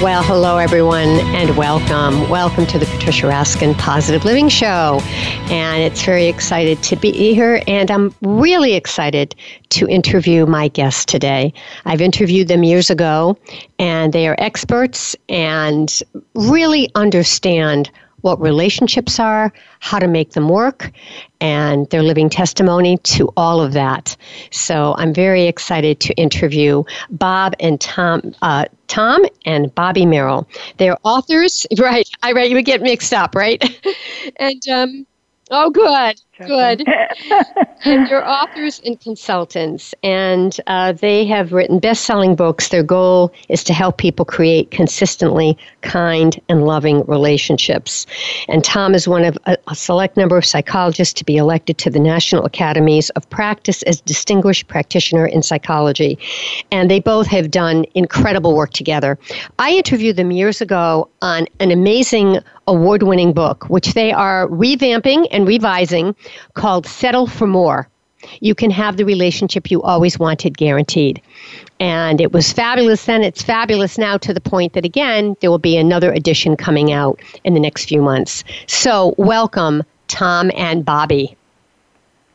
Well, hello, everyone, and welcome. Welcome to the Patricia Raskin Positive Living Show. And it's very excited to be here, and I'm really excited to interview my guests today. I've interviewed them years ago, and they are experts and really understand what relationships are, how to make them work, and their living testimony to all of that. So I'm very excited to interview Bob and Tom, uh, Tom and Bobbie Merrill. They're authors, right? I right, you would get mixed up, right? and um, oh, good. Good. and they're authors and consultants, and uh, they have written best selling books. Their goal is to help people create consistently kind and loving relationships. And Tom is one of a, a select number of psychologists to be elected to the National Academies of Practice as Distinguished Practitioner in Psychology. And they both have done incredible work together. I interviewed them years ago on an amazing award winning book, which they are revamping and revising called Settle for More. You can have the relationship you always wanted guaranteed. And it was fabulous then. It's fabulous now to the point that, again, there will be another edition coming out in the next few months. So, welcome, Tom and Bobbie.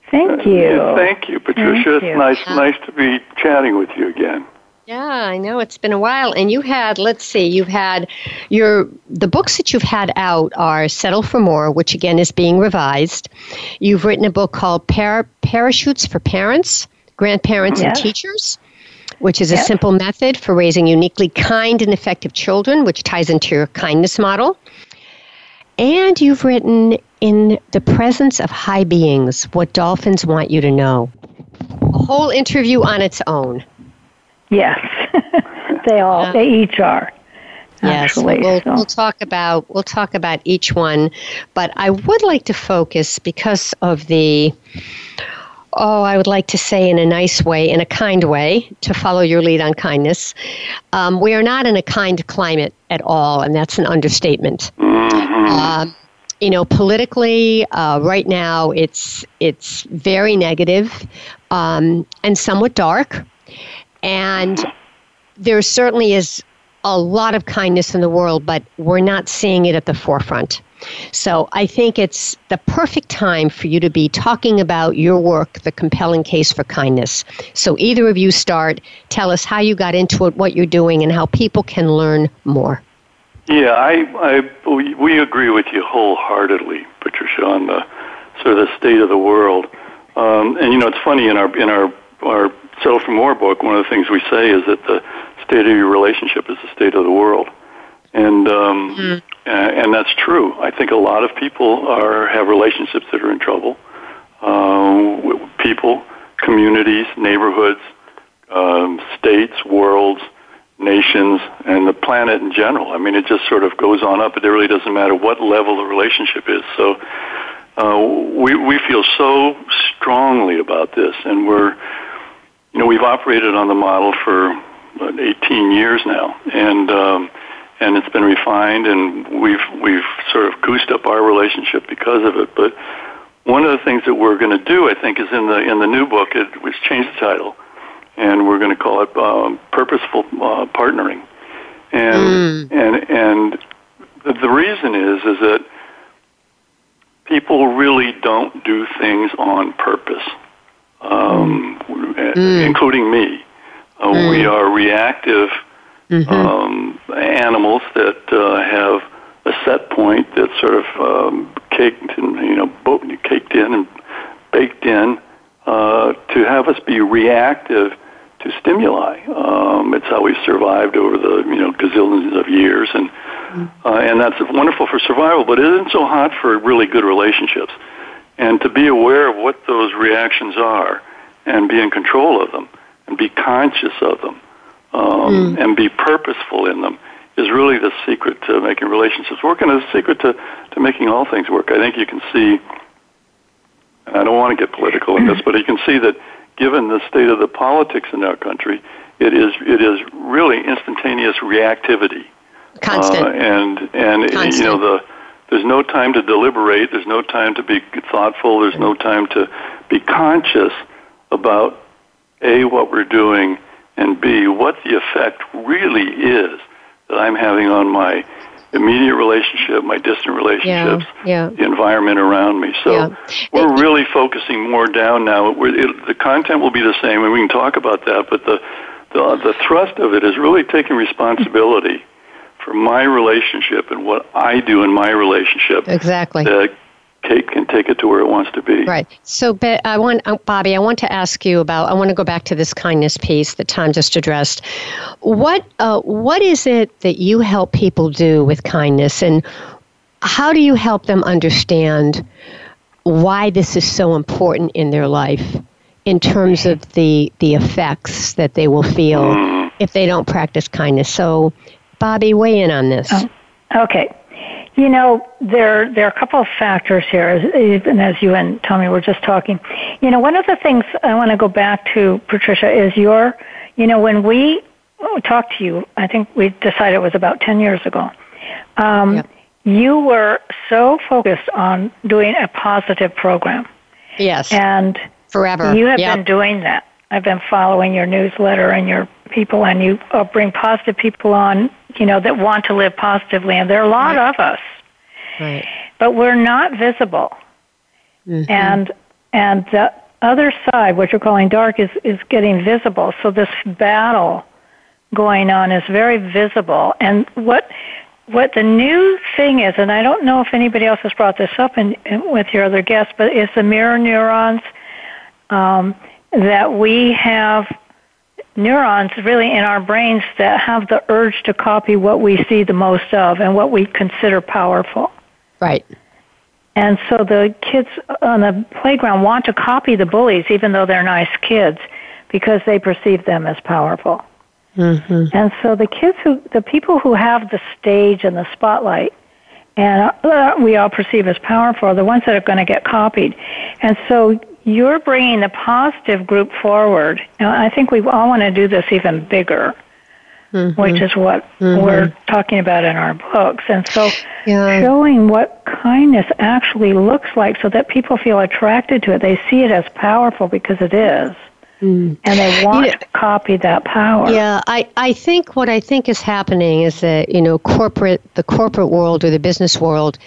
Thank you. thank you, Patricia. Thank you. It's nice, nice to be chatting with you again. Yeah, I know it's been a while. And you had, let's see, you've had your the books that you've had out are Settle for More, which again is being revised. You've written a book called Par- Parachutes for Parents, Grandparents and Teachers, which is a simple method for raising uniquely kind and effective children, which ties into your kindness model. And you've written In the Presence of High Beings, What Dolphins Want You to Know. A whole interview on its own. Yes, they all they each are. Yes, actually, we'll, so. we'll talk about we'll talk about each one, but I would like to focus because of the oh, I would like to say in a nice way, in a kind way, to follow your lead on kindness. Um, we are not in a kind climate at all, and that's an understatement. Um, you know, politically, uh, right now, it's it's very negative, um, and somewhat dark. And there certainly is a lot of kindness in the world, but we're not seeing it at the forefront. So I think it's the perfect time for you to be talking about your work, The Compelling Case for Kindness. So either of you start, tell us how you got into it, what you're doing, and how people can learn more. Yeah, I, I we agree with you wholeheartedly, Patricia, on the sort of the state of the world. Um, and you know, it's funny in our in our our Settle for More book, one of the things we say is that the state of your relationship is the state of the world. And um, mm-hmm. and that's true. I think a lot of people are have relationships that are in trouble. Uh, people, communities, neighborhoods, um, states, worlds, nations, and the planet in general. I mean, it just sort of goes on up. It really doesn't matter what level the relationship is. So uh, we we feel so strongly about this, and we're you know, we've operated on the model for what, 18 years now, and um, and it's been refined, and we've we've sort of goosed up our relationship because of it. But one of the things that we're going to do, I think, is in the in the new book. It was changed the title, and we're going to call it um, purposeful uh, partnering. And mm. and and the, the reason is is that people really don't do things on purpose um, mm. including me. Uh, mm. We are reactive mm-hmm. um, animals that uh, have a set point that sort of um, caked and you know caked in and baked in uh, to have us be reactive to stimuli. Um, it's how we've survived over the you know gazillions of years, and uh, and that's wonderful for survival. But it isn't so hot for really good relationships. And to be aware of what those reactions are, and be in control of them, and be conscious of them, um, mm. and be purposeful in them, is really the secret to making relationships work, and the secret to to making all things work. I think you can see. I don't want to get political in this, but you can see that given the state of the politics in our country, it is it is really instantaneous reactivity. Constant. Uh, and and Constant. you know the there's no time to deliberate. There's no time to be thoughtful. There's no time to be conscious about a what we're doing and b what the effect really is that I'm having on my immediate relationship, my distant relationships, yeah, yeah. the environment around me. So yeah. we're really focusing more down now. It, the content will be the same, and we can talk about that. But the the, the thrust of it is really taking responsibility for my relationship and what I do in my relationship. Exactly. That Kate can take it to where it wants to be. Right. So, I want uh, Bobbie. I want to ask you about. I want to go back to this kindness piece that Tom just addressed. What uh, What is it that you help people do with kindness, and how do you help them understand why this is so important in their life, in terms of the the effects that they will feel mm. if they don't practice kindness? So, Bobbie, weigh in on this. Oh, okay. You know, there there are a couple of factors here, even as you and Tommy were just talking. You know, one of the things I want to go back to, Patricia, is your, you know, when we talked to you, I think we decided it was about ten years ago. Um, yep. You were so focused on doing a positive program. Yes. And forever. You have yep. been doing that. I've been following your newsletter and your people, and you uh, bring positive people on you know, that want to live positively, and there are a lot right. of us. Right. But we're not visible. Mm-hmm. And and the other side, what you're calling dark, is is getting visible. So this battle going on is very visible. And what what the new thing is, and I don't know if anybody else has brought this up in, in with your other guests, but it's the mirror neurons um, that we have neurons really in our brains that have the urge to copy what we see the most of and what we consider powerful. Right. And so the kids on the playground want to copy the bullies even though they're nice kids because they perceive them as powerful. Mm-hmm. And so the kids who, the people who have the stage and the spotlight and uh, we all perceive as powerful are the ones that are going to get copied. And so you're bringing the positive group forward. And I think we all want to do this even bigger, mm-hmm. which is what mm-hmm. we're talking about in our books. And so yeah. showing what kindness actually looks like so that people feel attracted to it. They see it as powerful because it is. Mm. And they want to copy that power. Yeah, I, I think what I think is happening is that, you know, corporate the corporate world or the business world,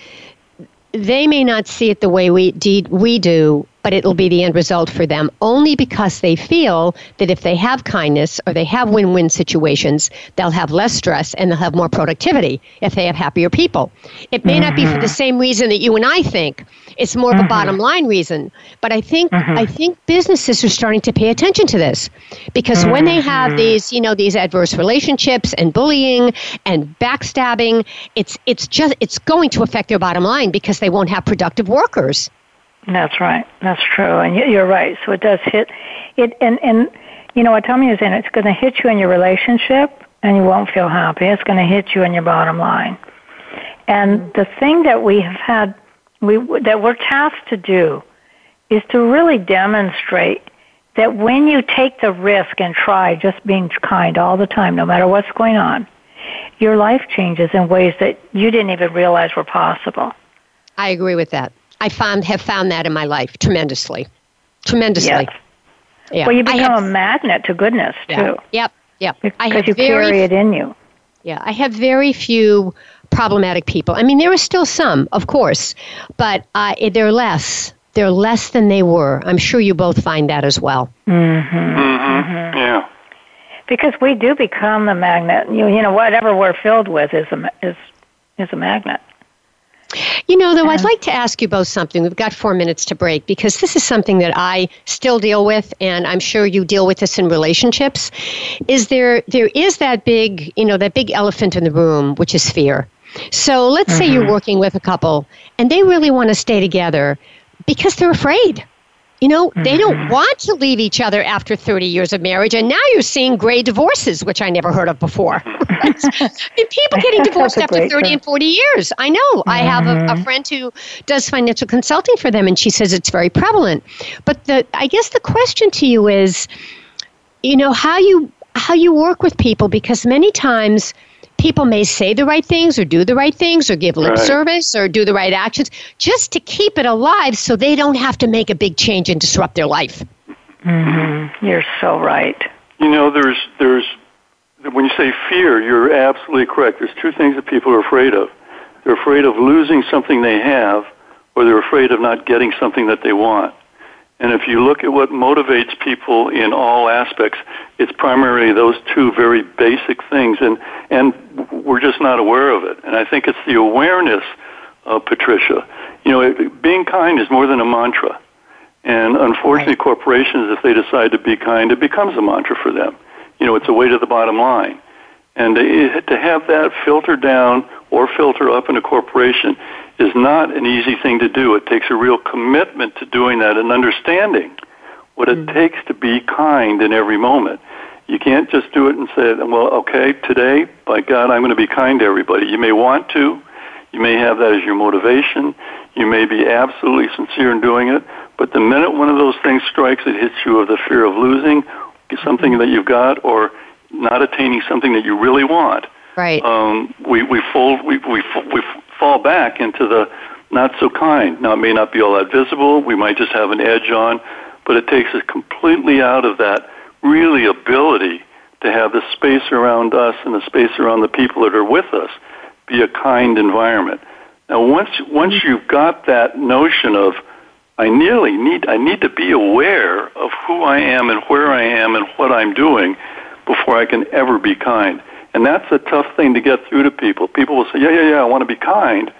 they may not see it the way we we do but it'll be the end result for them only because they feel that if they have kindness or they have win win situations, they'll have less stress and they'll have more productivity if they have happier people. It may mm-hmm. not be for the mm-hmm. same reason that you and I think. It's more of a mm-hmm. bottom line reason. But I think mm-hmm. I think businesses are starting to pay attention to this. Because when they have mm-hmm. these, you know, these adverse relationships and bullying and backstabbing, it's it's just it's going to affect their bottom line because they won't have productive workers. That's right. That's true, and you're right. So it does hit it, and and you know what Tommy is in. It's going to hit you in your relationship, and you won't feel happy. It's going to hit you in your bottom line. And the thing that we have had, we that we're tasked to do, is to really demonstrate that when you take the risk and try just being kind all the time, no matter what's going on, your life changes in ways that you didn't even realize were possible. I agree with that. I found have found that in my life tremendously, tremendously. Yes. Yeah. Well, you become have, a magnet to goodness yeah. too. Yep, yep. Because you very, carry it in you. Yeah, I have very few problematic people. I mean, there are still some, of course, but uh, they're less. They're less than they were. I'm sure you both find that as well. Mm-hmm. Mm-hmm. mm-hmm. Yeah. Because we do become the magnet. You, you know, whatever we're filled with is a, is is a magnet. You know, though, I'd like to ask you both something. We've got four minutes to break because this is something that I still deal with, and I'm sure you deal with this in relationships. Is there there is that big, you know, that big elephant in the room, which is fear. So let's mm-hmm. say you're mm-hmm. working with a couple and they really want to stay together because they're afraid. You know, mm-hmm. they don't mm-hmm. want to leave each other after 30 years of marriage. And now you're seeing gray divorces, which I never heard of before. Right? I mean, people getting divorced after 30 term. and 40 years. I know. Mm-hmm. I have a, a, mm-hmm. friend who does financial consulting for them, and she says it's very prevalent. But the, I guess the question to you is, you know, how you how you work with people because many times people may say the right things or do the right things or give lip right. service or do the right actions just to keep it alive so they don't have to make a big change and disrupt their life. Mm-hmm. You're so right. You know, there's there's when you say fear, you're absolutely correct. There's two things that people are afraid of. They're afraid of losing something they have, or they're afraid of not getting something that they want. And if you look at what motivates people in all aspects, it's primarily those two very basic things, and and we're just not aware of it. And I think it's the awareness, of Patricia. You know, it, being kind is more than a mantra, and unfortunately, right. corporations, if they decide to be kind, it becomes a mantra for them. You know, it's a way to the bottom line, and to, to have that filter down or filter up in a corporation is not an easy thing to do. It takes a real commitment to doing that and understanding what it mm. takes to be kind in every moment. You can't just do it and say, well, okay, today, by God, I'm going to be kind to everybody. You may want to. You may have that as your motivation. You may be absolutely sincere in doing it. But the minute one of those things strikes, it hits you of the fear of losing something mm-hmm. that you've got or not attaining something that you really want. Right. Um, we we fold we we we fall back into the not so kind. Now, it may not be all that visible. We might just have an edge on, but it takes us completely out of that really ability to have the space around us and the space around the people that are with us be a kind environment. Now, once once you've got that notion of I nearly need I need to be aware of who I am and where I am and what I'm doing before I can ever be kind. And that's a tough thing to get through to people. People will say, yeah, yeah, yeah, I want to be kind.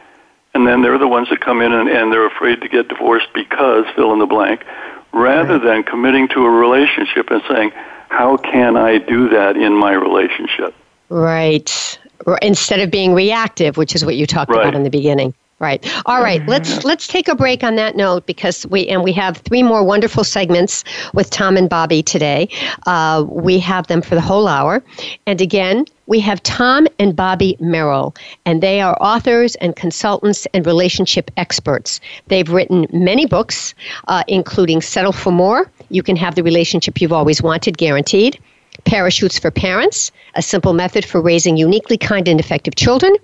And then they're the ones that come in and, and they're afraid to get divorced because fill in the blank, rather right. than committing to a relationship and saying, how can I do that in my relationship? Right. Instead of being reactive, which is what you talked right. about in the beginning. Right. All right. Let's let's take a break on that note because we and we have three more wonderful segments with Tom and Bobbie today. Uh, we have them for the whole hour, and again, we have Tom and Bobbie Merrill, and they are authors and consultants and relationship experts. They've written many books, uh, including Settle for More. You can have the relationship you've always wanted, guaranteed. Parachutes for Parents, a simple method for raising uniquely kind and effective children,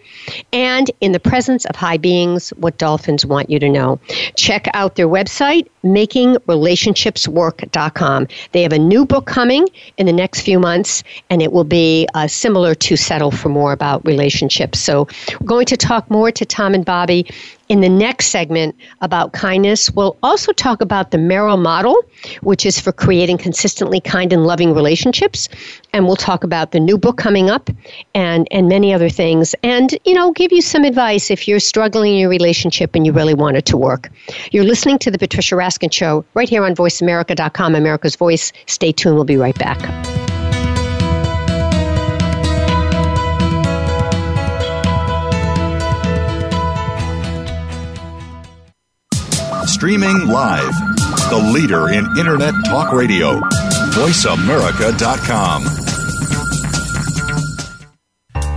and In the Presence of High Beings, What Dolphins Want You to Know. Check out their website, makingrelationshipswork.com. They have a new book coming in the next few months, and it will be uh, similar to Settle for More about relationships. So we're going to talk more to Tom and Bobbie in the next segment about kindness, we'll also talk about the Merrill model, which is for creating consistently kind and loving relationships. And we'll talk about the new book coming up and, and many other things. And, you know, give you some advice if you're struggling in your relationship and you really want it to work. You're listening to The Patricia Raskin Show right here on VoiceAmerica.com, America's Voice. Stay tuned. We'll be right back. Streaming live. The leader in Internet talk radio. VoiceAmerica.com.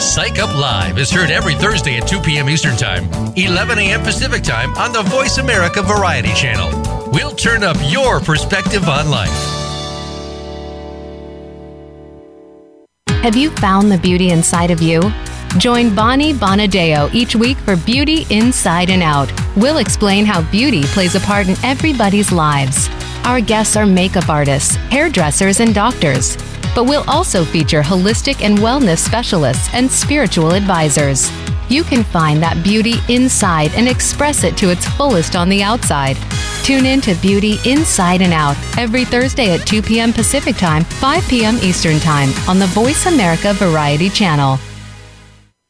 Psych Up Live is heard every Thursday at 2 p.m. Eastern Time, 11 a.m. Pacific Time on the Voice America Variety Channel. We'll turn up your perspective on life. Have you found the beauty inside of you? Join Bonnie Bonadeo each week for Beauty Inside and Out. We'll explain how beauty plays a part in everybody's lives. Our guests are makeup artists, hairdressers, and doctors. But we'll also feature holistic and wellness specialists and spiritual advisors. You can find that beauty inside and express it to its fullest on the outside. Tune in to Beauty Inside and Out every Thursday at 2 p.m. Pacific Time, 5 p.m. Eastern Time on the Voice America Variety Channel.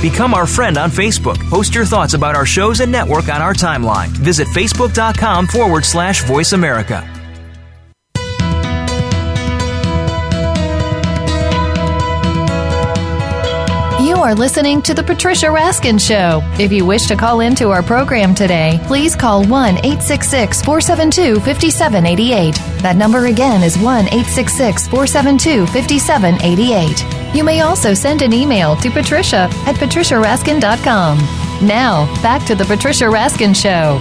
Become our friend on Facebook. Post your thoughts about our shows and network on our timeline. Visit facebook.com forward slash voice America. You are listening to The Patricia Raskin Show. If you wish to call into our program today, please call 1 866 472 5788. That number again is 1 866 472 5788. You may also send an email to patricia at patriciaraskin.com. Now, back to The Patricia Raskin Show.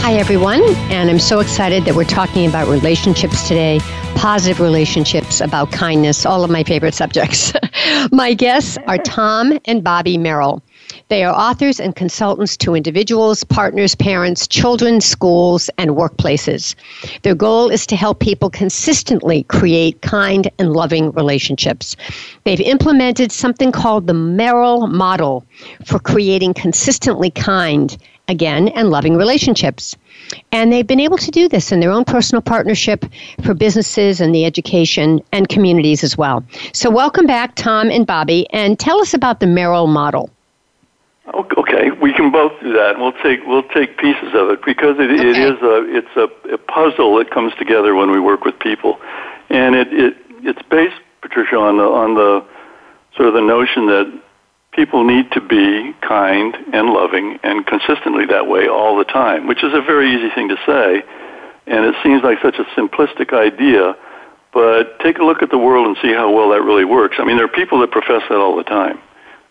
Hi, everyone, and I'm so excited that we're talking about relationships today, positive relationships, about kindness, all of my favorite subjects. my guests are Tom and Bobbie Merrill. They are authors and consultants to individuals, partners, parents, children, schools, and workplaces. Their goal is to help people consistently create kind and loving relationships. They've implemented something called the Merrill Model for creating consistently kind again, and loving relationships. And they've been able to do this in their own personal partnership for businesses and the education and communities as well. So, welcome back, Tom and Bobbie, and tell us about the Merrill model. Okay, we can both do that. We'll take we'll take pieces of it because it, okay. it is a it's a, a puzzle that comes together when we work with people, and it, it it's based, Patricia, on the on the sort of the notion that people need to be kind and loving and consistently that way all the time, which is a very easy thing to say, and it seems like such a simplistic idea. But take a look at the world and see how well that really works. I mean, there are people that profess that all the time.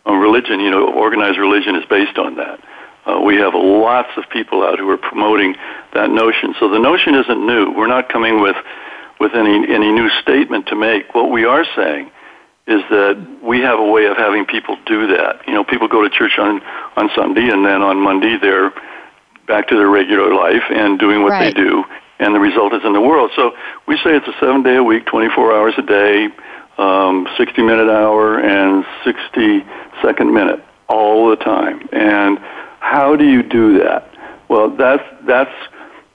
On religion, you know, organized religion is based on that. Uh, we have lots of people out who are promoting that notion. So the notion isn't new. We're not coming with with any any new statement to make. What we are saying is that we have a way of having people do that. You know, people go to church on on Sunday and then on Monday they're back to their regular life and doing what right. they do, and the result is in the world. So we say it's a seven day a week, 24 hours a day, um, 60 minute hour, and 60 second minute all the time. And how do you do that? Well, that's that's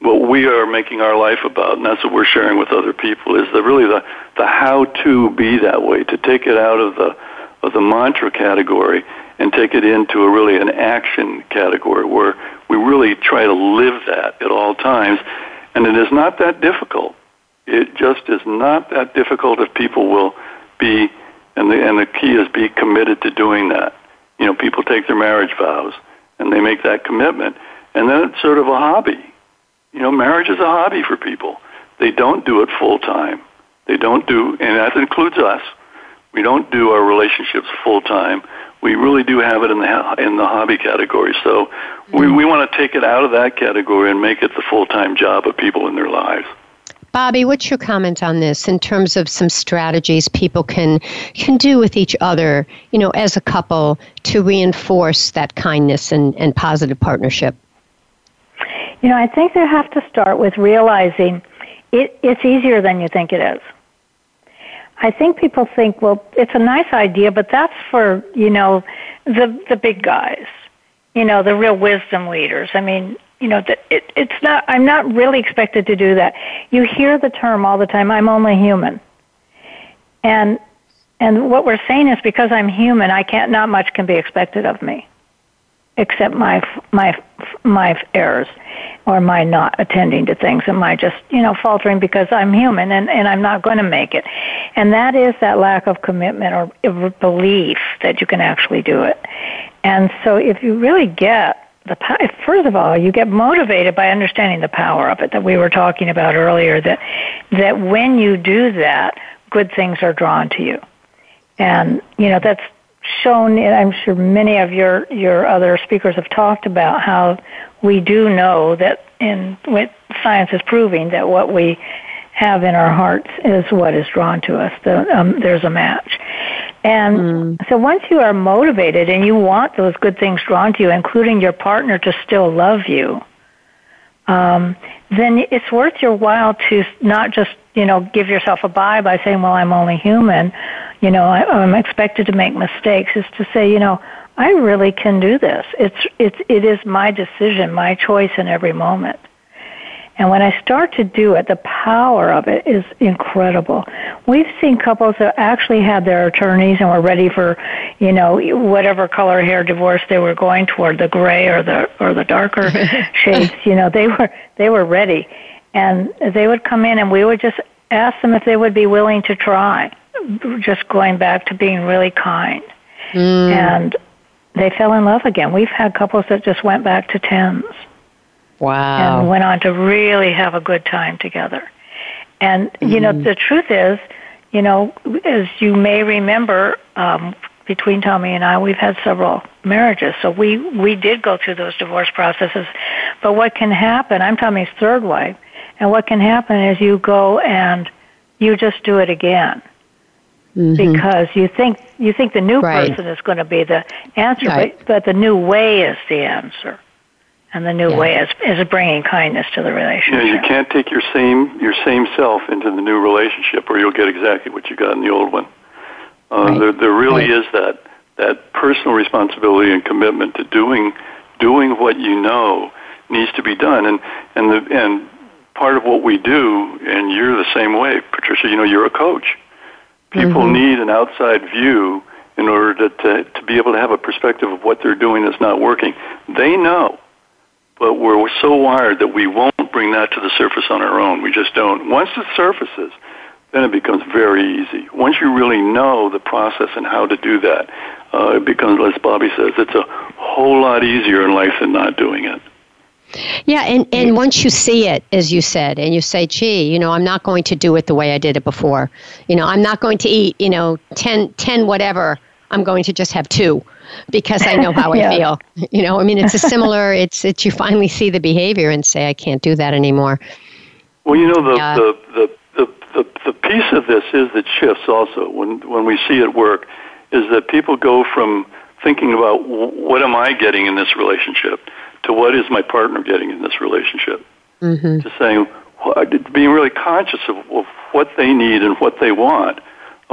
what we are making our life about, and that's what we're sharing with other people. Is the really the the how to be that way, to take it out of the of the mantra category and take it into a really an action category where we really try to live that at all times. And it is not that difficult. It just is not that difficult if people will be, and the, and the key is be committed to doing that. You know, people take their marriage vows and they make that commitment. And then it's sort of a hobby. You know, marriage is a hobby for people. They don't do it full time. They don't do, and that includes us. We don't do our relationships full time. We really do have it in the in the hobby category. So mm-hmm. we we want to take it out of that category and make it the full time job of people in their lives. Bobbie, what's your comment on this in terms of some strategies people can can do with each other, you know, as a couple to reinforce that kindness and, and positive partnership? You know, I think they have to start with realizing it, it's easier than you think it is. I think people think, well, it's a nice idea, but that's for, you know, the, the big guys, you know, the real wisdom leaders. I mean, you know, it, it's not, I'm not really expected to do that. You hear the term all the time, I'm only human. And, and what we're saying is because I'm human, I can't, not much can be expected of me except my my my errors or my not attending to things and my just you know faltering because I'm human and and I'm not going to make it and that is that lack of commitment or belief that you can actually do it and so if you really get the first of all, you get motivated by understanding the power of it that we were talking about earlier. That that when you do that, good things are drawn to you, and you know that's shown. I'm sure many of your your other speakers have talked about how we do know that in what science is proving that what we have in our hearts is what is drawn to us. The, um, there's a match. And mm. so once you are motivated and you want those good things drawn to you, including your partner to still love you, um, then it's worth your while to not just, you know, give yourself a bye by saying, well, I'm only human. You know, I, I'm expected to make mistakes. Is to say, you know, I really can do this. It's, it's, it is my decision, my choice in every moment. And when I start to do it, the power of it is incredible. We've seen couples that actually had their attorneys and were ready for, you know, whatever color hair divorce they were going toward, the gray or the or the darker shades. You know, they were they were ready, and they would come in and we would just ask them if they would be willing to try, just going back to being really kind, mm. and they fell in love again. We've had couples that just went back to tens. Wow. And went on to really have a good time together. And, mm-hmm. you know, mm-hmm. the truth is, you know, as you may remember, um, between Tommy and I, we've had several marriages. So we, we did go through those divorce processes. But what can happen, I'm Tommy's third wife, and what can happen is you go and you just do it again. Mm-hmm. Because you think you think the new right. person is going to be the answer, right. but, but the new way is the answer and the new yeah. way is, is bringing kindness to the relationship. Yeah, you can't take your same your same self into the new relationship, or you'll get exactly what you got in the old one. Uh, right. There, there really right. is that that personal responsibility and commitment to doing doing what you know needs to be done, and and the and part of what we do, and you're the same way, Patricia. You know, you're a coach. People mm-hmm. need an outside view in order to, to to be able to have a perspective of what they're doing that's not working. They know but we're so wired that we won't bring that to the surface on our own. We just don't. Once it surfaces, then it becomes very easy. Once you really know the process and how to do that, uh, it becomes, as Bobbie says, it's a whole lot easier in life than not doing it. Yeah, and, and once you see it, as you said, and you say, gee, you know, I'm not going to do it the way I did it before. You know, I'm not going to eat, you know, 10, 10 whatever. I'm going to just have two because I know how yeah. I feel. You know, I mean, it's a similar. It's it's you finally see the behavior and say, I can't do that anymore. Well, you know, the uh, the, the the the the piece of this is that shifts also when when we see it work is that people go from thinking about what am I getting in this relationship to what is my partner getting in this relationship mm-hmm. to saying being really conscious of, of what they need and what they want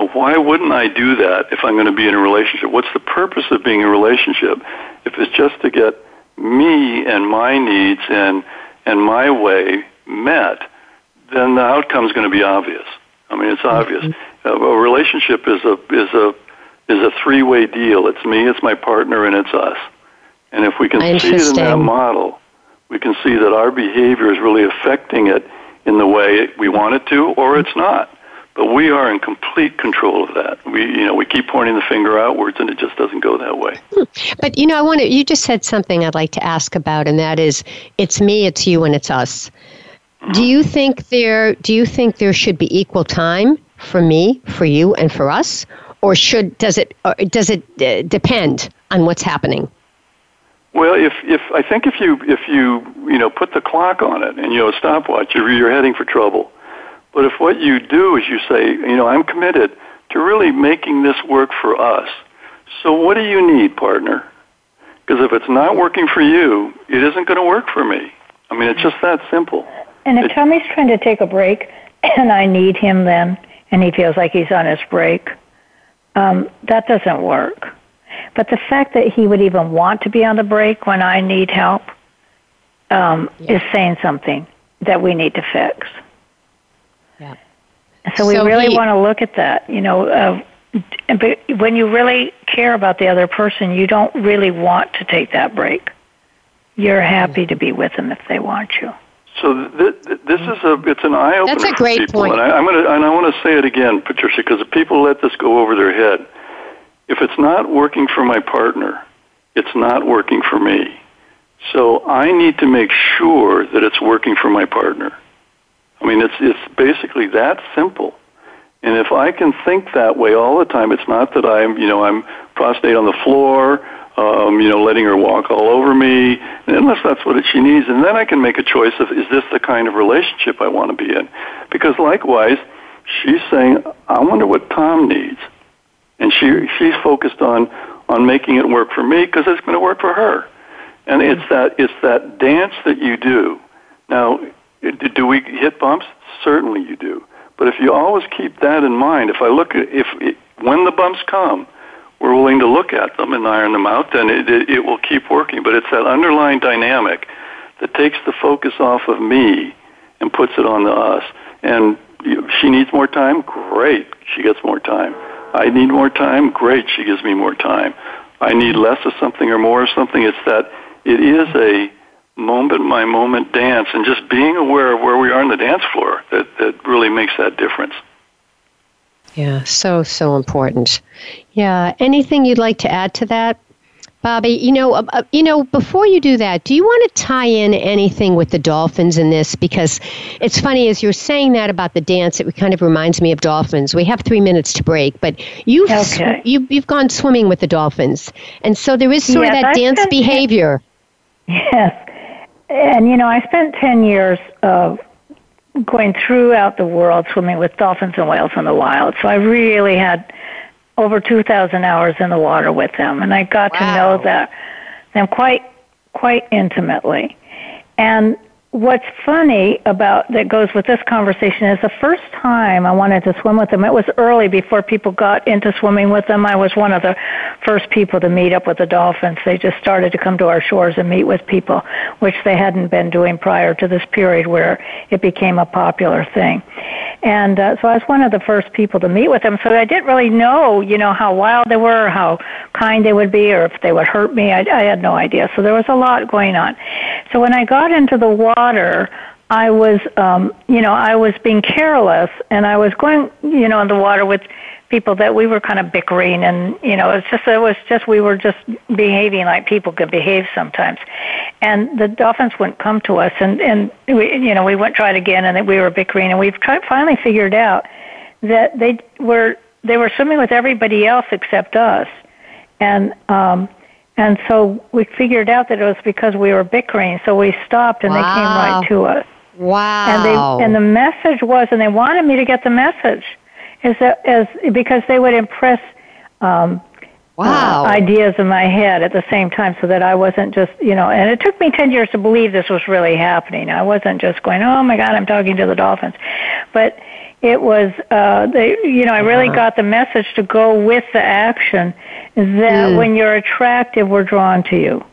why wouldn't I do that if I'm going to be in a relationship? What's the purpose of being in a relationship if it's just to get me and my needs and and my way met? Then the outcome is going to be obvious. I mean, it's obvious. Mm-hmm. A relationship is a is a is a three way deal. It's me, it's my partner, and it's us. And if we can see it in that model, we can see that our behavior is really affecting it in the way we want it to, or it's not. We are in complete control of that. We, you know, we keep pointing the finger outwards, and it just doesn't go that way. Hmm. But you know, I want to. You just said something I'd like to ask about, and that is, it's me, it's you, and it's us. Mm-hmm. Do you think there? Do you think there should be equal time for me, for you, and for us, or should does it or does it uh, depend on what's happening? Well, if if I think if you if you you know put the clock on it and you know a stopwatch, you're, you're heading for trouble. But if what you do is you say, you know, I'm committed to really making this work for us. So what do you need, partner? Because if it's not working for you, it isn't going to work for me. I mean, it's just that simple. And if it, Tommy's trying to take a break and I need him then, and he feels like he's on his break, um, that doesn't work. But the fact that he would even want to be on the break when I need help um, yeah. is saying something that we need to fix. Yeah. So we so really he, want to look at that. You know, uh, but when you really care about the other person, you don't really want to take that break. You're happy to be with them if they want you. So th- th- this is a it's an eye opener. That's a great people. point. And I, am going to and I want to say it again, Patricia, because if people let this go over their head, if it's not working for my partner, it's not working for me. So I need to make sure that it's working for my partner. I mean, it's, it's basically that simple. And if I can think that way all the time, it's not that I'm, you know, I'm prostrate on the floor, um, you know, letting her walk all over me, unless that's what she needs. And then I can make a choice of, is this the kind of relationship I want to be in? Because likewise, she's saying, I wonder what Tom needs. And she, she's focused on, on making it work for me because it's going to work for her. And it's that, it's that dance that you do. Now, do we hit bumps? Certainly you do. But if you always keep that in mind, if I look at, if, it, when the bumps come, we're willing to look at them and iron them out, then it, it, it will keep working. But it's that underlying dynamic that takes the focus off of me and puts it on the us. And she needs more time, great, she gets more time. I need more time, great, she gives me more time. I need less of something or more of something. It's that it is a moment by moment dance and just being aware of where we are on the dance floor that, that really makes that difference. Yeah, so, so important. Yeah, anything you'd like to add to that? Bobbie, you know, uh, uh, you know, before you do that, do you want to tie in anything with the dolphins in this? Because it's funny as you're saying that about the dance, it kind of reminds me of dolphins. We have three minutes to break, but you've okay. sw- you, you've gone swimming with the dolphins, and so there is sort yes, of that I dance behavior. Yes, and you know, I spent ten years of going throughout the world swimming with dolphins and whales in the wild, so I really had over 2,000 hours in the water with them, and I got wow. to know that them quite quite intimately. And what's funny about that goes with this conversation is the first time I wanted to swim with them, it was early before people got into swimming with them. I was one of the first people to meet up with the dolphins. They just started to come to our shores and meet with people, which they hadn't been doing prior to this period where it became a popular thing. And uh, so I was one of the first people to meet with them. So I didn't really know, you know, how wild they were, or how kind they would be, or if they would hurt me. I, I had no idea. So there was a lot going on. So when I got into the water, I was, um, you know, I was being careless, and I was going, you know, in the water with people that we were kind of bickering, and you know, it's just, it was just, we were just behaving like people could behave sometimes, and the dolphins wouldn't come to us, and and we, you know, we went tried again, and we were bickering, and we've tried finally figured out that they were they were swimming with everybody else except us, and um, and so we figured out that it was because we were bickering. So we stopped and wow. they came right to us. Wow. And they and the message was and they wanted me to get the message is that as because they would impress um wow. Uh, ideas in my head at the same time so that I wasn't just, you know, and it took me 10 years to believe this was really happening. I wasn't just going, "Oh my god, I'm talking to the dolphins." But it was uh they you know i really uh-huh. got the message to go with the action that mm. when you're attractive we're drawn to you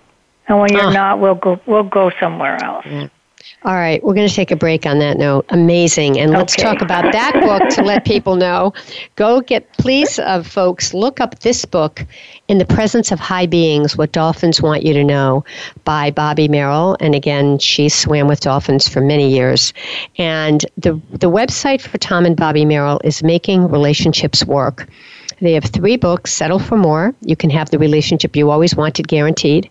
and when you're uh. not we'll go we'll go somewhere else yeah. All right, we're going to take a break on that note. Amazing. And let's okay. talk about that book to let people know. Go get, please, uh, folks, look up this book, In the Presence of High Beings What Dolphins Want You to Know, by Bobbie Merrill. And again, she swam with dolphins for many years. And the, the website for Tom and Bobbie Merrill is Making Relationships Work. They have three books Settle for More. You can have the relationship you always wanted guaranteed.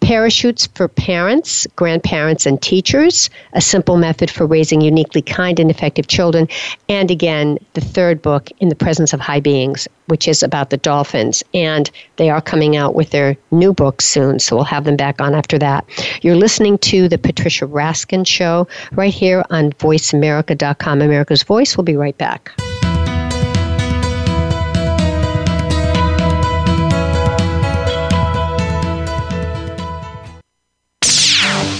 Parachutes for Parents, Grandparents, and Teachers A Simple Method for Raising Uniquely Kind and Effective Children. And again, the third book, In the Presence of High Beings, which is about the dolphins. And they are coming out with their new book soon, so we'll have them back on after that. You're listening to The Patricia Raskin Show right here on VoiceAmerica.com. America's Voice. We'll be right back.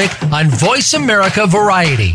Pacific on Voice America Variety.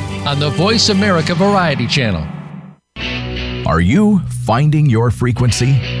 on the Voice America Variety Channel. Are you finding your frequency?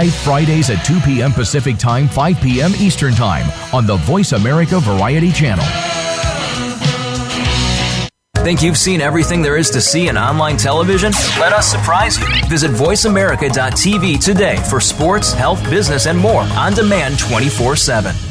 live Fridays at 2 p.m. Pacific Time, 5 p.m. Eastern Time on the Voice America Variety Channel. Think you've seen everything there is to see in online television? Let us surprise you. Visit VoiceAmerica.tv today for sports, health, business, and more on demand 24 7.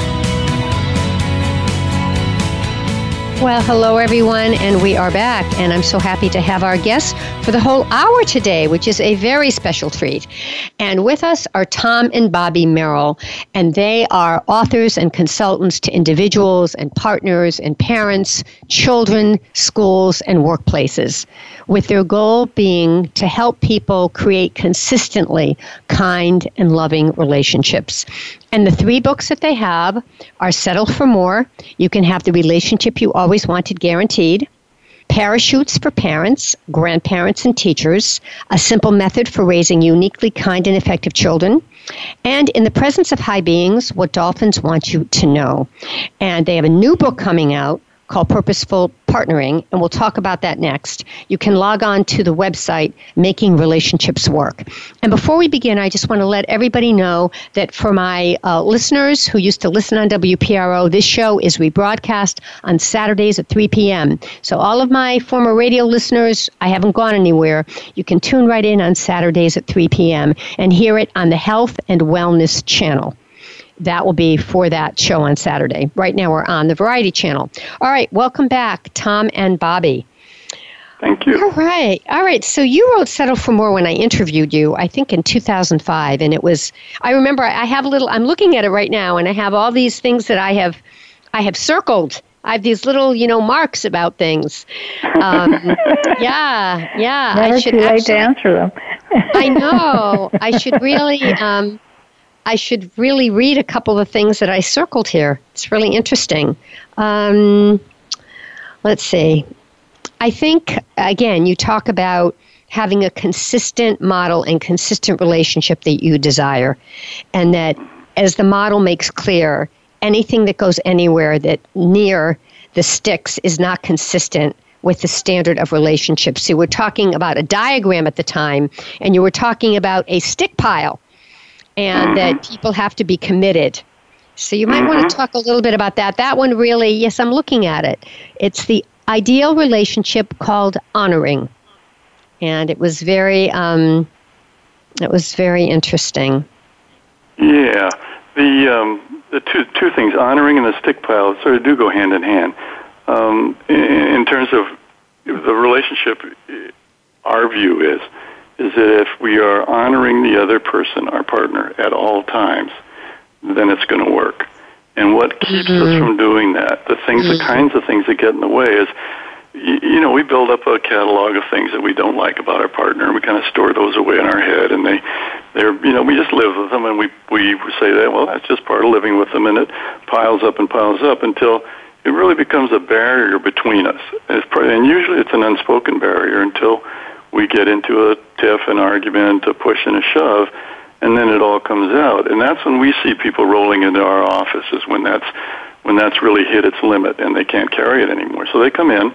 Well, hello everyone, and we are back. And I'm so happy to have our guests for the whole hour today, which is a very special treat. And with us are Tom and Bobbie Merrill, and they are authors and consultants to individuals and partners and parents, children, schools, and workplaces, with their goal being to help people create consistently kind and loving relationships. And the three books that they have are Settle for More. You can have the relationship you always wanted guaranteed. Parachutes for Parents, Grandparents, and Teachers, a simple method for raising uniquely kind and effective children. And In the Presence of High Beings, What Dolphins Want You to Know. And they have a new book coming out called Purposeful Partnering, and we'll talk about that next. You can log on to the website Making Relationships Work. And before we begin, I just want to let everybody know that for my uh, listeners who used to listen on WPRO, this show is rebroadcast on Saturdays at 3 p.m. So all of my former radio listeners, I haven't gone anywhere. You can tune right in on Saturdays at 3 p.m. and hear it on the Health and Wellness channel that will be for that show on Saturday. Right now, we're on the Variety Channel. All right, welcome back, Tom and Bobbie. Thank you. All right. All right. So you wrote Settle for More when I interviewed you, I think in 2005. And it was, I remember I have a little, I'm looking at it right now, and I have all these things that I have, I have circled. I have these little, you know, marks about things. Um, yeah, yeah. Never I should too late actually, to answer them. I know. I should really, um, I should really read a couple of things that I circled here. It's really interesting. Um, let's see. I think, again, you talk about having a consistent model and consistent relationship that you desire, and that as the model makes clear, anything that goes anywhere that near the sticks is not consistent with the standard of relationships. So we're talking about a diagram at the time, and you were talking about a stick pile and mm-hmm. that people have to be committed. So you might mm-hmm. want to talk a little bit about that. That one really, yes, I'm looking at it. It's the ideal relationship called honoring, and it was very, um, it was very interesting. Yeah, the um, the two two things, honoring and the stick pile, sort of do go hand in hand. Um, in, in terms of the relationship, our view is is that if we are honoring the other person, our partner, at all times, then it's going to work. And what keeps mm-hmm. us from doing that, the things, mm-hmm. the kinds of things that get in the way is, you, know, we build up a catalog of things that we don't like about our partner, and we kind of store those away in our head, and they, they're, you know, we just live with them, and we we say that, well, that's just part of living with them, and it piles up and piles up until it really becomes a barrier between us. And, it's probably, and usually it's an unspoken barrier until we get into a tiff, an argument, a push and a shove, and then it all comes out. And that's when we see people rolling into our offices when that's when that's really hit its limit and they can't carry it anymore. So they come in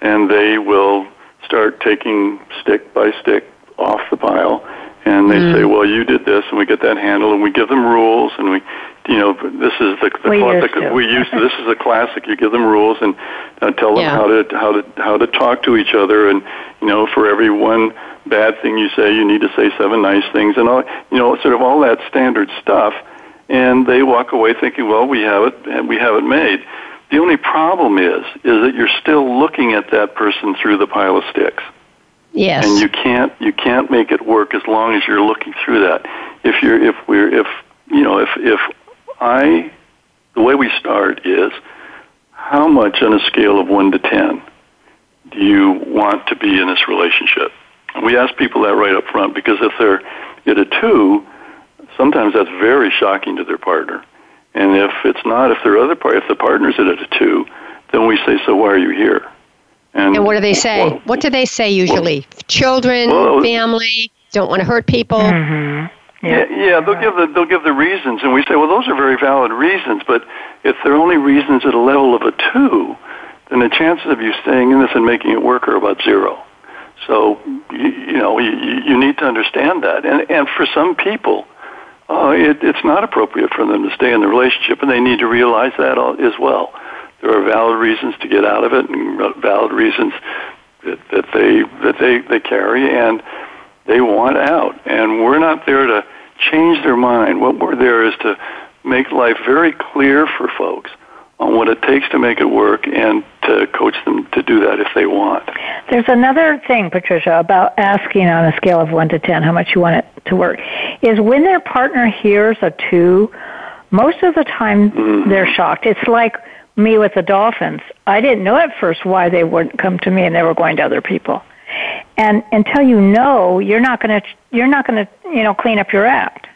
and they will start taking stick by stick off the pile and they mm. say, "Well, you did this," and we get that handled, and we give them rules, and we, you know, this is the, the we used the, we used to, this is a classic. You give them rules and uh, tell them yeah. how to how to how to talk to each other, and you know, for every one bad thing you say, you need to say seven nice things, and all, you know, sort of all that standard stuff. And they walk away thinking, "Well, we have it, and we have it made." The only problem is, is that you're still looking at that person through the pile of sticks. Yes. And you can't you can't make it work as long as you're looking through that. If you're if we're if you know if if I the way we start is how much on a scale of 1 to 10 do you want to be in this relationship? And we ask people that right up front because if they're at a 2, sometimes that's very shocking to their partner. And if it's not, if their other part, if the partner's at a 2, then we say, so why are you here? And, and what do they say? Well, what do they say usually? Well, Children, well, family, don't want to hurt people. Mm-hmm. Yeah. yeah, they'll give the they'll give the reasons, and we say, well, those are very valid reasons. But if they're only reasons at a level of a two, then the chances of you staying in this and making it work are about zero. So you, you know you, you need to understand that, and and for some people, uh, it, it's not appropriate for them to stay in the relationship, and they need to realize that as well there are valid reasons to get out of it and valid reasons that, that they that they, they carry and they want out. And we're not there to change their mind. What we're there is to make life very clear for folks on what it takes to make it work and to coach them to do that if they want. There's another thing, Patricia, about asking on a scale of 1 to 10 how much you want it to work, is when their partner hears a 2, most of the time mm-hmm. they're shocked. It's like me with the dolphins. I didn't know at first why they wouldn't come to me and they were going to other people. And until you know, you're not going to you're not going to, you know, clean up your act.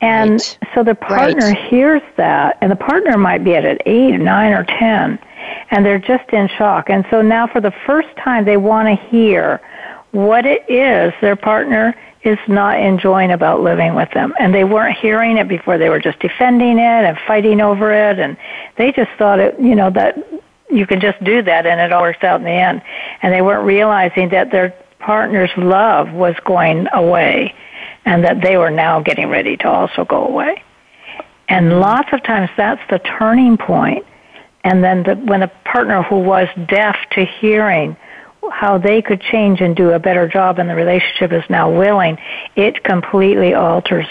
And right. so the partner right. hears that and the partner might be at an 8 or 9 or 10 and they're just in shock. And so now for the first time they want to hear what it is their partner is not enjoying about living with them. And they weren't hearing it before. They were just defending it and fighting over it. And they just thought it, you know, that you can just do that and it all works out in the end. And they weren't realizing that their partner's love was going away and that they were now getting ready to also go away. And lots of times that's the turning point. And then the, when a partner who was deaf to hearing how they could change and do a better job and the relationship is now willing, it completely alters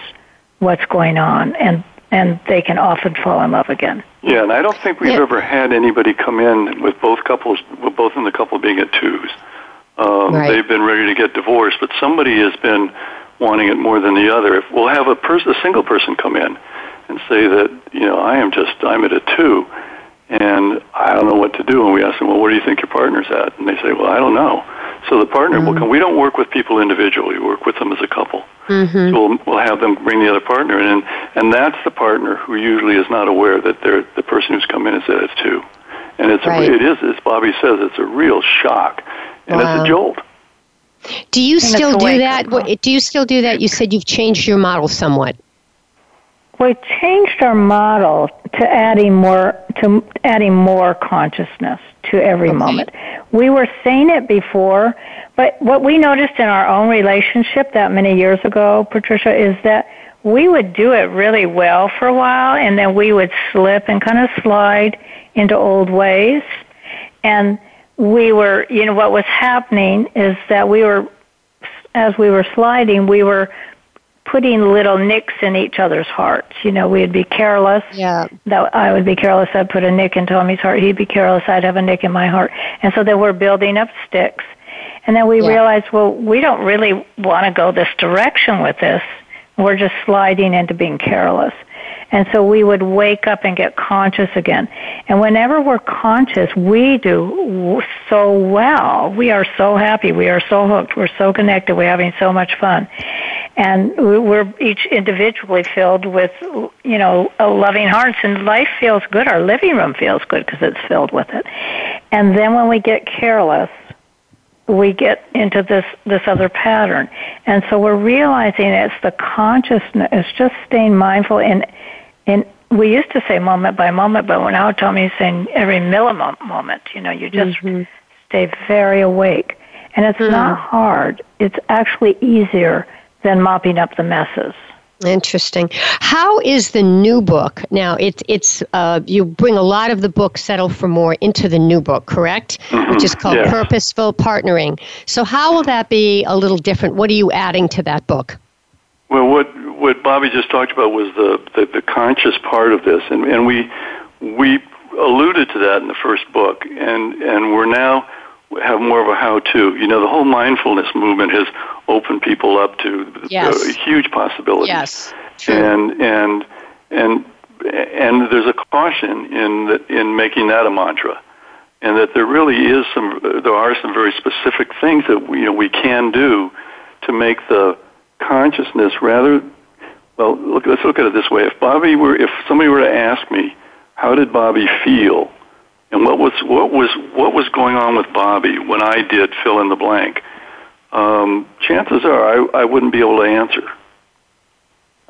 what's going on and and they can often fall in love again. Yeah, and I don't think we've yeah. ever had anybody come in with both couples, with both in the couple being at twos. Um, right. They've been ready to get divorced, but somebody has been wanting it more than the other. If we'll have a person, a single person, come in and say that you know I am just I'm at a two, and I don't know what to do. And we ask them, well, where do you think your partner's at? And they say, well, I don't know. So the partner mm-hmm. will come. We don't work with people individually. We work with them as a couple. Mm-hmm. So we'll, we'll have them bring the other partner in, and, and that's the partner who usually is not aware that they're the person who's come in is at it two. And it's right. a, it is, as Bobbie says, it's a real shock, and wow. it's a jolt. Do you and still do that? Do you still do that? You said you've changed your model somewhat we changed our model to adding more to adding more consciousness to every okay. moment. We were saying it before, but what we noticed in our own relationship that many years ago, Patricia, is that we would do it really well for a while and then we would slip and kind of slide into old ways. And we were, you know, what was happening is that we were, as we were sliding, we were putting little nicks in each other's hearts. You know, we'd be careless. Yeah. That I would be careless. I'd put a nick in Tommy's heart. He'd be careless. I'd have a nick in my heart. And so then we're building up sticks. And then we yeah. realized, well, we don't really want to go this direction with this. We're just sliding into being careless. And so we would wake up and get conscious again. And whenever we're conscious, we do so well. We are so happy. We are so hooked. We're so connected. We're having so much fun. And we're each individually filled with, you know, loving hearts and life feels good. Our living room feels good because it's filled with it. And then when we get careless, we get into this this other pattern. And so we're realizing it's the consciousness, it's just staying mindful in in we used to say moment by moment, but now Tommy's saying every millimoment. You know, you just mm-hmm. stay very awake. And it's mm. not hard. It's actually easier than mopping up the messes. Interesting. How is the new book now? It's it's uh, you bring a lot of the book "Settle for More" into the new book, correct? Mm-hmm. Which is called yes. Purposeful Partnering. So how will that be a little different? What are you adding to that book? Well, what what Bobbie just talked about was the the, the conscious part of this, and and we we alluded to that in the first book, and and we're now have more of a how-to. You know, the whole mindfulness movement has opened people up to yes. uh, huge possibilities. Yes, true. And and and and there's a caution in the, in making that a mantra, and that there really is some there are some very specific things that we, you know we can do to make the consciousness rather well look let's look at it this way if Bobbie were if somebody were to ask me how did Bobbie feel and what was what was what was going on with Bobbie when I did fill in the blank? Um, chances are I, I wouldn't be able to answer.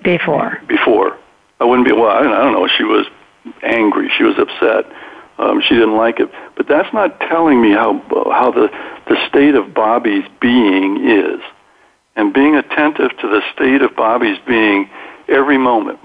Before. Before, I wouldn't be. Well, I don't, I don't know. She was angry. She was upset. Um, she didn't like it. But that's not telling me how how the the state of Bobbie's being is, and being attentive to the state of Bobbie's being every moment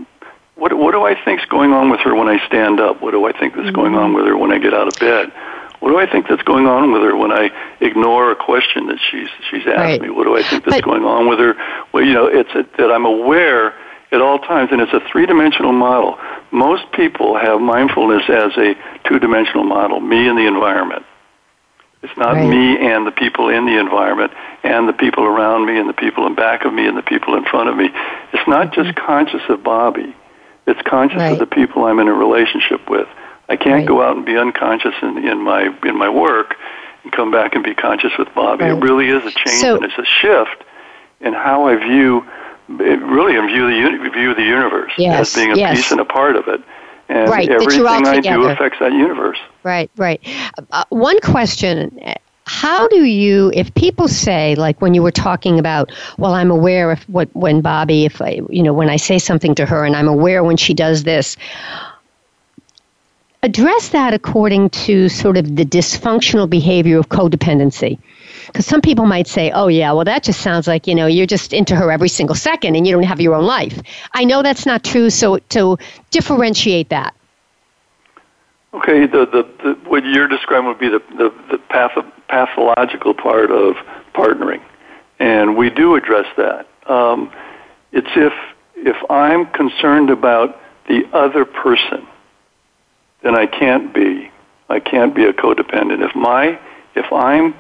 what what do I think is going on with her when I stand up? What do I think that's mm-hmm. going on with her when I get out of bed? What do I think that's going on with her when I ignore a question that she's she's asked right. me? What do I think that's but, going on with her? Well, you know, it's a, that I'm aware at all times, and it's a three-dimensional model. Most people have mindfulness as a two-dimensional model: me and the environment. It's not right. me and the people in the environment and the people around me and the people in back of me and the people in front of me. It's not just mm-hmm. conscious of Bobbie it's conscious right. of the people I'm in a relationship with. I can't right. go out and be unconscious in, in my in my work and come back and be conscious with Bobbie. It really is a change so, and it's a shift in how I view it really view the view of the universe yes, as being a yes. piece and a part of it. And right, everything I together. do affects that universe. Right, right. Uh, one question how do you if people say like when you were talking about well i'm aware of what when bobbie if i you know when i say something to her and i'm aware when she does this address that according to sort of the dysfunctional behavior of codependency because some people might say oh yeah well that just sounds like you know you're just into her every single second and you don't have your own life i know that's not true so to differentiate that Okay, the, the, the what you're describing would be the the, the path, pathological part of partnering, and we do address that. Um, it's if if I'm concerned about the other person, then I can't be I can't be a codependent. If my if I'm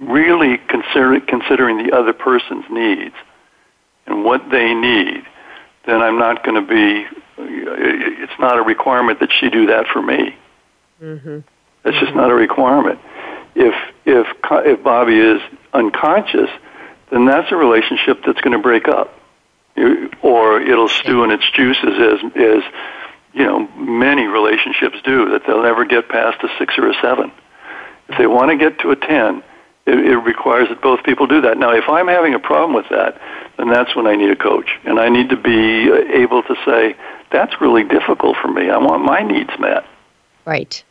really consider, considering the other person's needs and what they need, then I'm not going to be it's not a requirement that she do that for me. Mm-hmm. That's just not a requirement. If if if Bobbie is unconscious, then that's a relationship that's going to break up, or it'll stew in its juices as as you know many relationships do. That they'll never get past a six or a seven. If they want to get to a ten, it, it requires that both people do that. Now, if I'm having a problem with that, then that's when I need a coach, and I need to be able to say that's really difficult for me. I want my needs met. Right.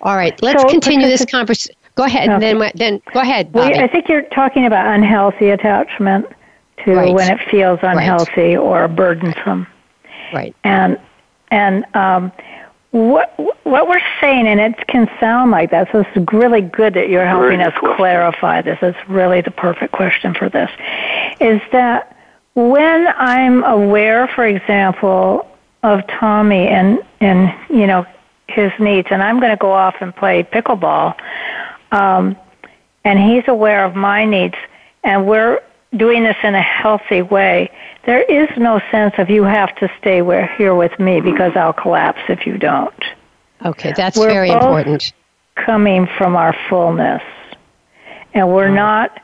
All right. Let's so, continue this conversation. Go ahead. Okay. Then, then go ahead. Bobbie. I think you're talking about unhealthy attachment to right. when it feels unhealthy right. or burdensome. Right. And and um, what what we're saying, and it can sound like that. So it's really good that you're helping us clarify this. It's really the perfect question for this. Is that when I'm aware, for example, of Tommy and and you know his needs, and I'm going to go off and play pickleball, um, and he's aware of my needs, and we're doing this in a healthy way, there is no sense of you have to stay where, here with me because I'll collapse if you don't. Okay, that's we're very important. Coming from our fullness, and we're mm. not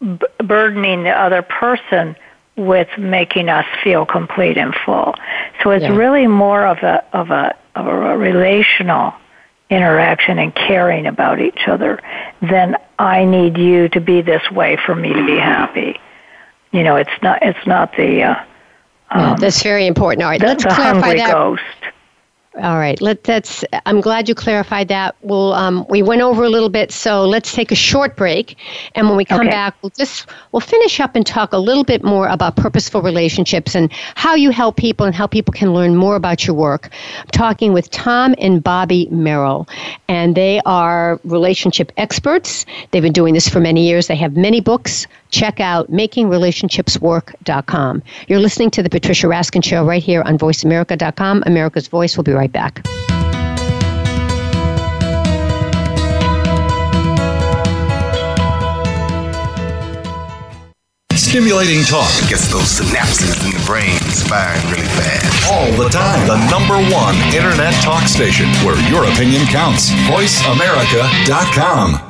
b- burdening the other person with making us feel complete and full. So it's yeah. really more of a of a of a relational interaction and caring about each other, then I need you to be this way for me to be happy. You know, it's not it's not the uh, um, that's very important. All right, let's the clarify hungry that. ghost. All right, let that's. I'm glad you clarified that. We'll um, we went over a little bit, so let's take a short break, and when we come Okay. back, we'll just we'll finish up and talk a little bit more about purposeful relationships and how you help people and how people can learn more about your work. I'm talking with Tom and Bobbie Merrill, and they are relationship experts. They've been doing this for many years. They have many books. Check out makingrelationshipswork.com. You're listening to the Patricia Raskin Show right here on VoiceAmerica.com. America's Voice. We'll be right back. Stimulating talk it Gets those synapses in the brain firing really fast. all the time. The number one internet talk station where your opinion counts. VoiceAmerica.com.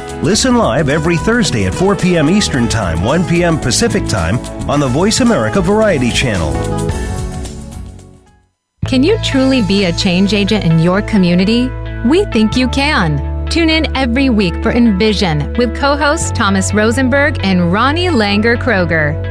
Listen live every Thursday at 4 p.m. Eastern Time, 1 p.m. Pacific Time on the Voice America Variety Channel. Can you truly be a change agent in your community? We think you can. Tune in every week for Envision with co hosts Thomas Rosenberg and Ronnie Langer Kroger.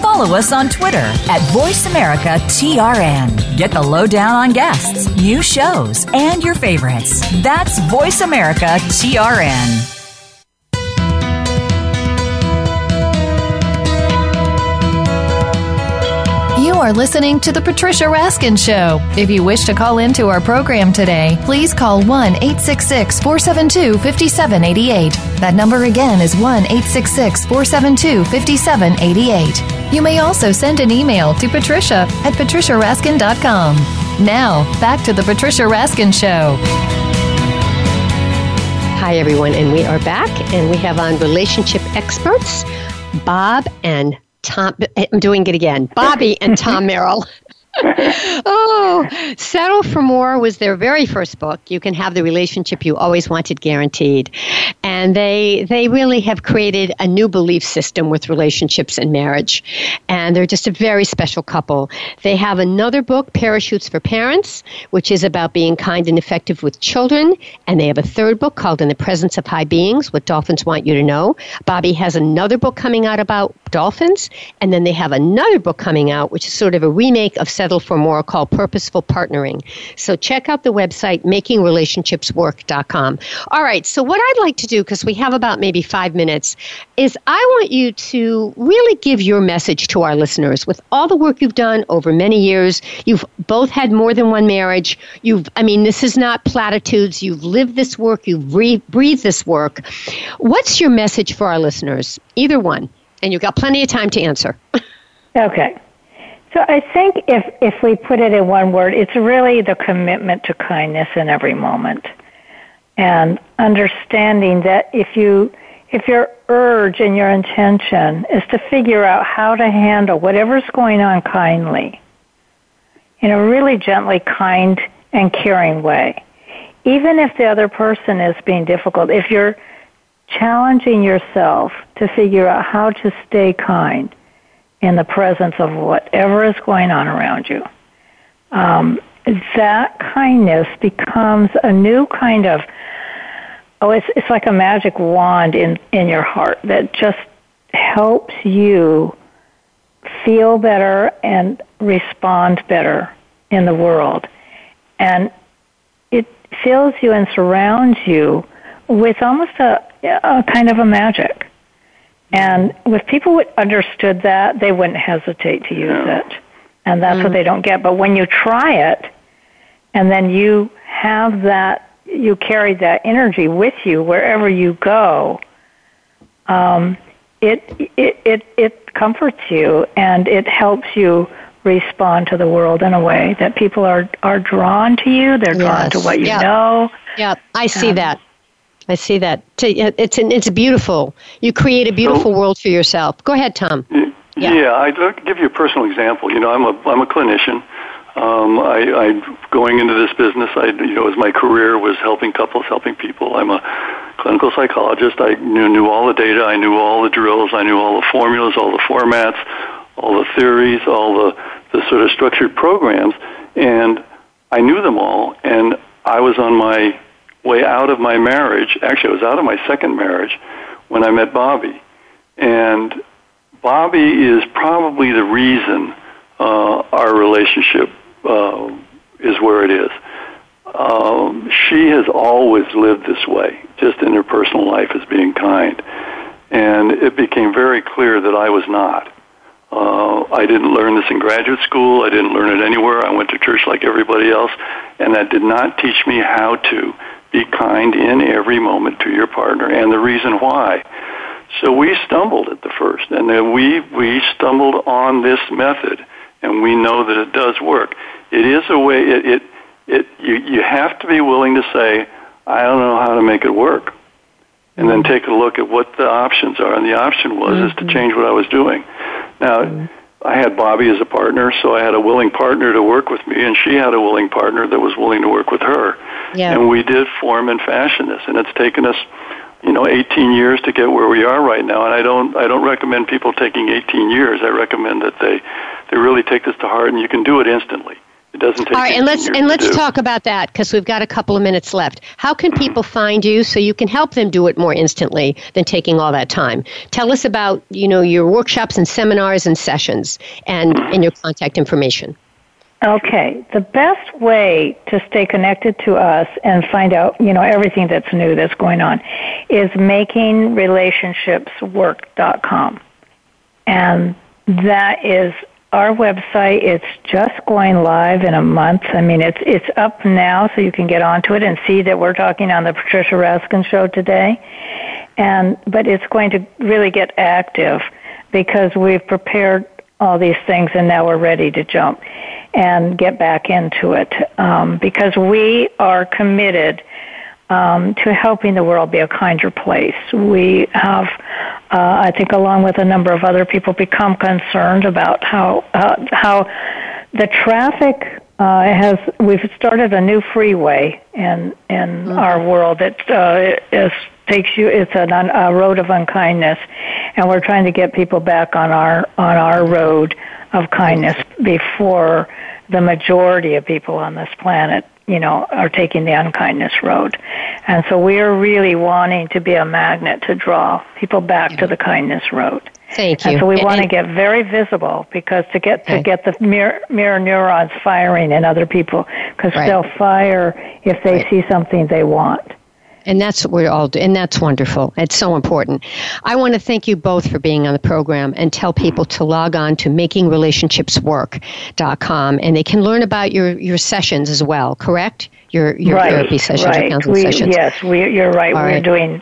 Follow us on Twitter at VoiceAmericaTRN. Get the lowdown on guests, new shows, and your favorites. That's VoiceAmericaTRN. You are listening to The Patricia Raskin Show. If you wish to call into our program today, please call 1 866 472 5788. That number again is 1 866 472 5788. You may also send an email to patricia at patriciaraskin.com. Now, back to The Patricia Raskin Show. Hi, everyone, and we are back, and we have on relationship experts, Bob and Tom. I'm doing it again. Bobbie and Tom Merrill. oh, Settle for More was their very first book. You can have the relationship you always wanted guaranteed. And they they really have created a new belief system with relationships and marriage. And they're just a very special couple. They have another book, Parachutes for Parents, which is about being kind and effective with children. And they have a third book called In the Presence of High Beings, What Dolphins Want You to Know. Bobbie has another book coming out about dolphins. And then they have another book coming out, which is sort of a remake of Settle for More called Purposeful Partnering. So check out the website, makingrelationshipswork.com. All right, so what I'd like to do, because we have about maybe five minutes, is I want you to really give your message to our listeners with all the work you've done over many years. You've both had more than one marriage. You've, I mean, this is not platitudes. You've lived this work, you've breathed, breathed this work. What's your message for our listeners? Either one. And you've got plenty of time to answer. Okay. So I think if if we put it in one word, it's really the commitment to kindness in every moment. And understanding that if you if your urge and your intention is to figure out how to handle whatever's going on kindly, in a really gently kind and caring way, even if the other person is being difficult, if you're challenging yourself to figure out how to stay kind in the presence of whatever is going on around you, um, that kindness becomes a new kind of oh, it's it's like a magic wand in in your heart that just helps you feel better and respond better in the world, and it fills you and surrounds you with almost a, a kind of a magic. And if people would understood that, they wouldn't hesitate to use it. and that's Mm. what they don't get. But when you try it, and then you have that, you carry that energy with you wherever you go. Um, it it it it comforts you and it helps you respond to the world in a way that people are are drawn to you. They're drawn Yes. to what you Yeah. know. Yeah, I see Um, that. I see that. It's an, it's beautiful. You create a beautiful world for yourself. Go ahead, Tom. Yeah, I'd like to give you a personal example. You know, I'm a I'm a clinician. Um, I, I going into this business, I you know, as my career was helping couples, helping people. I'm a clinical psychologist. I knew, knew all the data. I knew all the drills. I knew all the formulas, all the formats, all the theories, all the the sort of structured programs, and I knew them all. And I was on my way out of my marriage. Actually, I was out of my second marriage when I met Bobbie, and Bobbie is probably the reason uh, our relationship uh, is where it is. Um, she has always lived this way, just in her personal life as being kind. And it became very clear that I was not. Uh, I didn't learn this in graduate school. I didn't learn it anywhere. I went to church like everybody else, and that did not teach me how to be kind in every moment to your partner, and the reason why. So we stumbled at the first, and then we we stumbled on this method, and we know that it does work. It is a way. It it, it you you have to be willing to say, I don't know how to make it work, and then mm-hmm. take a look at what the options are. And the option was is to mm-hmm. change what I was doing. Now. Mm-hmm. I had Bobbie as a partner, so I had a willing partner to work with me, and she had a willing partner that was willing to work with her. Yeah. And we did form and fashion this, and it's taken us, you know, 18 years to get where we are right now. And I don't, I don't recommend people taking 18 years. I recommend that they, they really take this to heart, and you can do it instantly. It doesn't take. All right, and let's and let's do. talk about that because we've got a couple of minutes left. How can people find you so you can help them do it more instantly than taking all that time? Tell us about you know your workshops and seminars and sessions and and your contact information. Okay, the best way to stay connected to us and find out, you know, everything that's new that's going on is makingrelationshipswork.com. And that is our website. It's just going live in a month. I mean, it's it's up now so you can get onto it and see that we're talking on the Patricia Raskin show today. And but it's going to really get active because we've prepared all these things and now we're ready to jump and get back into it um, because we are committed um, to helping the world be a kinder place. We have, uh, I think, along with a number of other people, become concerned about how uh, how the traffic uh, has. We've started a new freeway in in our world that uh, is takes you. It's an, a road of unkindness, and we're trying to get people back on our on our road of kindness before the majority of people on this planet you know, are taking the unkindness road. And so we are really wanting to be a magnet to draw people back to the kindness road. Thank you. And so we And- want to get very visible because to get to get the mirror, mirror neurons firing in other people because Right. they'll fire if they see something they want. And that's what we're all doing. And that's wonderful. It's so important. I want to thank you both for being on the program and tell people to log on to makingrelationshipswork.com and they can learn about your, your sessions as well, correct? Your, your right, therapy sessions right. counseling we, sessions. Yes, we, you're right. All We're right. doing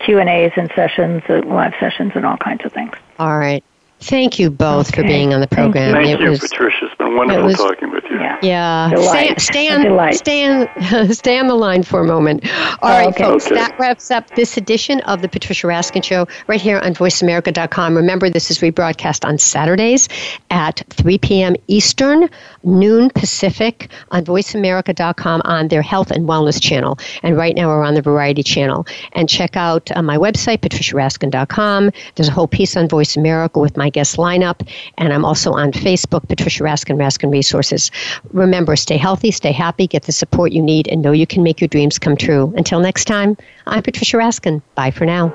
Q and A's and sessions, uh, live sessions, and all kinds of things. All right. Thank you both for being on the program. Thank it you, was Patricia. It's been wonderful was- talking with you. Yeah. Yeah, Delight. stay, stay on, stay on, stay on the line for a moment. All right, Okay. folks, Okay. that wraps up this edition of the Patricia Raskin Show right here on VoiceAmerica.com. Remember, this is rebroadcast on Saturdays at 3 p.m. Eastern, noon Pacific on VoiceAmerica.com on their Health and Wellness channel. And right now we're on the Variety channel. And check out uh, my website, patriciaraskin.com. There's a whole piece on Voice America with my guest lineup. And I'm also on Facebook, Patricia Raskin, Raskin Resources. Remember, stay healthy, stay happy, get the support you need, and know you can make your dreams come true. Until next time, I'm Patricia Raskin. Bye for now.